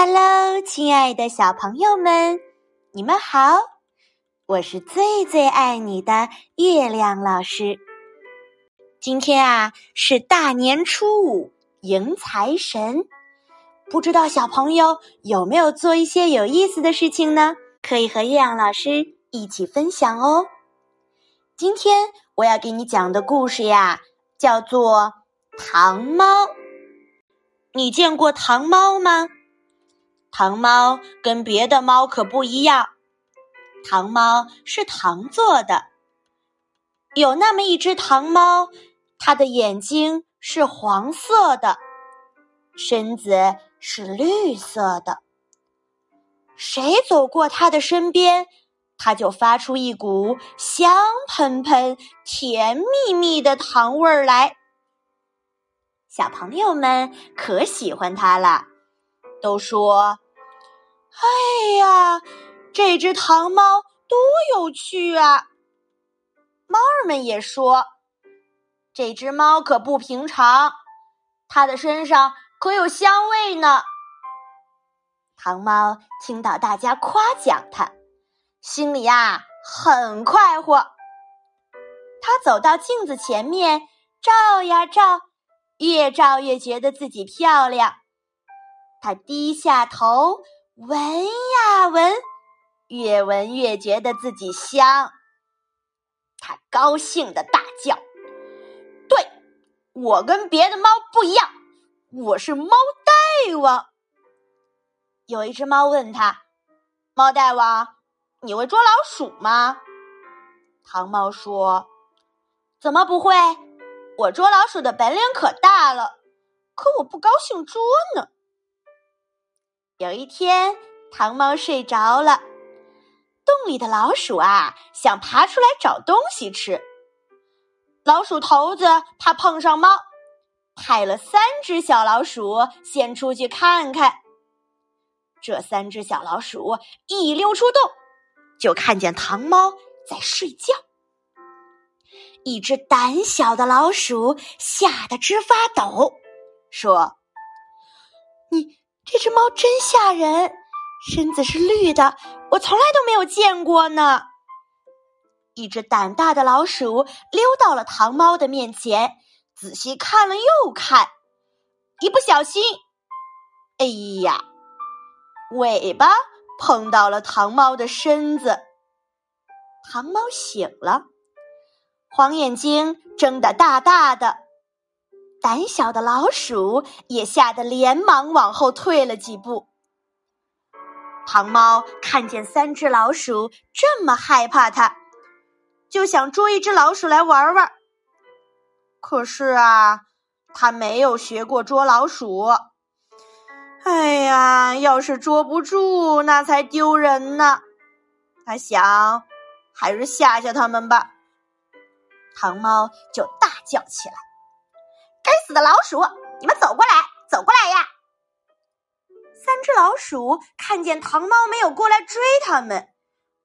Hello，亲爱的小朋友们，你们好！我是最最爱你的月亮老师。今天啊是大年初五，迎财神。不知道小朋友有没有做一些有意思的事情呢？可以和月亮老师一起分享哦。今天我要给你讲的故事呀，叫做《糖猫》。你见过糖猫吗？糖猫跟别的猫可不一样，糖猫是糖做的。有那么一只糖猫，它的眼睛是黄色的，身子是绿色的。谁走过它的身边，它就发出一股香喷喷、甜蜜蜜的糖味儿来。小朋友们可喜欢它了。都说：“哎呀，这只糖猫多有趣啊！”猫儿们也说：“这只猫可不平常，它的身上可有香味呢。”糖猫听到大家夸奖它，心里呀很快活。它走到镜子前面，照呀照，越照越觉得自己漂亮。他低下头闻呀闻，越闻越觉得自己香。他高兴的大叫：“对，我跟别的猫不一样，我是猫大王。”有一只猫问他：“猫大王，你会捉老鼠吗？”糖猫说：“怎么不会？我捉老鼠的本领可大了，可我不高兴捉呢。”有一天，糖猫睡着了，洞里的老鼠啊，想爬出来找东西吃。老鼠头子怕碰上猫，派了三只小老鼠先出去看看。这三只小老鼠一溜出洞，就看见糖猫在睡觉。一只胆小的老鼠吓得直发抖，说：“你。”这只猫真吓人，身子是绿的，我从来都没有见过呢。一只胆大的老鼠溜到了糖猫的面前，仔细看了又看，一不小心，哎呀，尾巴碰到了糖猫的身子。糖猫醒了，黄眼睛睁得大大的。胆小的老鼠也吓得连忙往后退了几步。糖猫看见三只老鼠这么害怕它，就想捉一只老鼠来玩玩。可是啊，它没有学过捉老鼠。哎呀，要是捉不住，那才丢人呢。他想，还是吓吓他们吧。糖猫就大叫起来。该死的老鼠！你们走过来，走过来呀！三只老鼠看见糖猫没有过来追他们，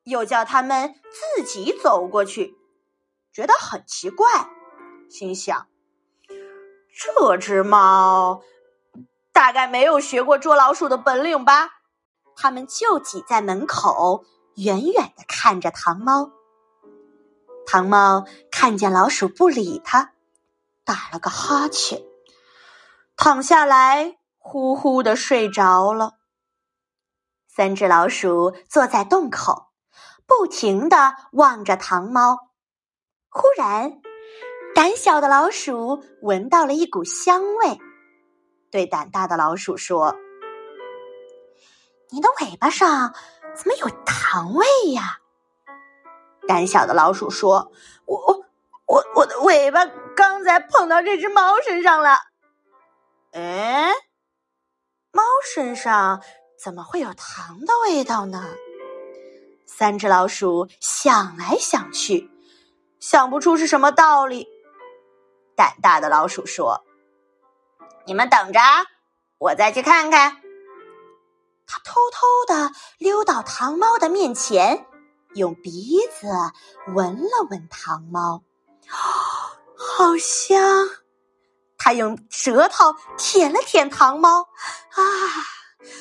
又叫他们自己走过去，觉得很奇怪，心想：这只猫大概没有学过捉老鼠的本领吧？他们就挤在门口，远远的看着糖猫。糖猫看见老鼠不理它。打了个哈欠，躺下来，呼呼的睡着了。三只老鼠坐在洞口，不停的望着糖猫。忽然，胆小的老鼠闻到了一股香味，对胆大的老鼠说：“你的尾巴上怎么有糖味呀？”胆小的老鼠说：“我我我的尾巴。”刚才碰到这只猫身上了，哎，猫身上怎么会有糖的味道呢？三只老鼠想来想去，想不出是什么道理。胆大的老鼠说：“你们等着，我再去看看。”他偷偷的溜到糖猫的面前，用鼻子闻了闻糖猫。好香！他用舌头舔了舔糖猫，啊，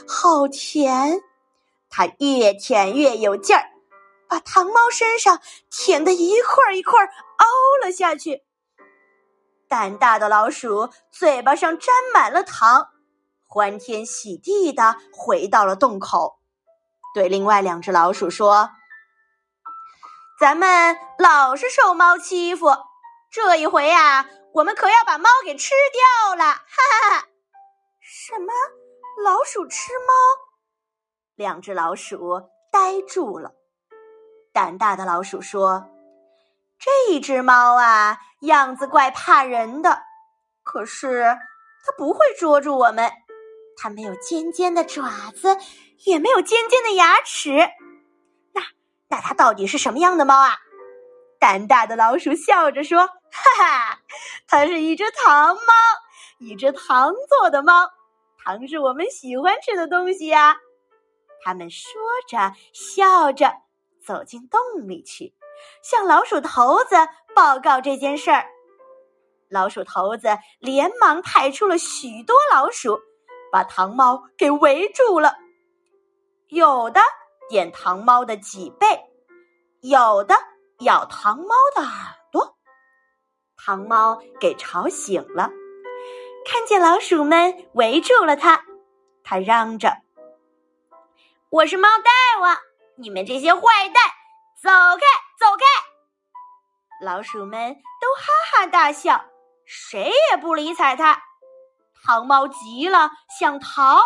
好甜，它越舔越有劲儿，把糖猫身上舔得一块一块凹了下去。胆大的老鼠嘴巴上沾满了糖，欢天喜地的回到了洞口，对另外两只老鼠说：“咱们老是受猫欺负，这一回啊，我们可要把猫给吃掉了！”哈哈哈！什么？老鼠吃猫？两只老鼠呆住了。胆大的老鼠说。这一只猫啊，样子怪怕人的，可是它不会捉住我们。它没有尖尖的爪子，也没有尖尖的牙齿。那它到底是什么样的猫啊？胆大的老鼠笑着说：“哈哈，它是一只糖猫，一只糖做的猫。糖是我们喜欢吃的东西呀。”他们说着笑着走进洞里去。向老鼠头子报告这件事儿，老鼠头子连忙派出了许多老鼠，把糖猫给围住了。有的点糖猫的脊背，有的咬糖猫的耳朵。糖猫给吵醒了，看见老鼠们围住了它，它嚷着：“我是猫大王，你们这些坏蛋，走开！”走开！老鼠们都哈哈大笑，谁也不理睬它。糖猫急了，想逃，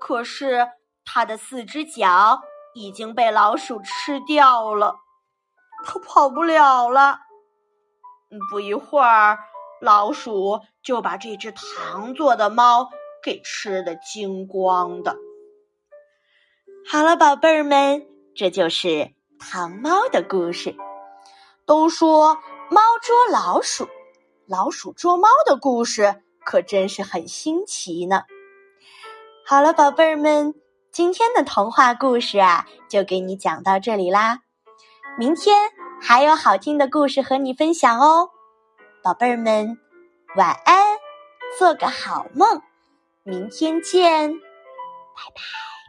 可是它的四只脚已经被老鼠吃掉了，它跑不了了。不一会儿，老鼠就把这只糖做的猫给吃的精光的。好了，宝贝儿们，这就是。糖猫的故事，都说猫捉老鼠，老鼠捉猫的故事可真是很新奇呢。好了，宝贝儿们，今天的童话故事啊，就给你讲到这里啦。明天还有好听的故事和你分享哦，宝贝儿们，晚安，做个好梦，明天见，拜拜。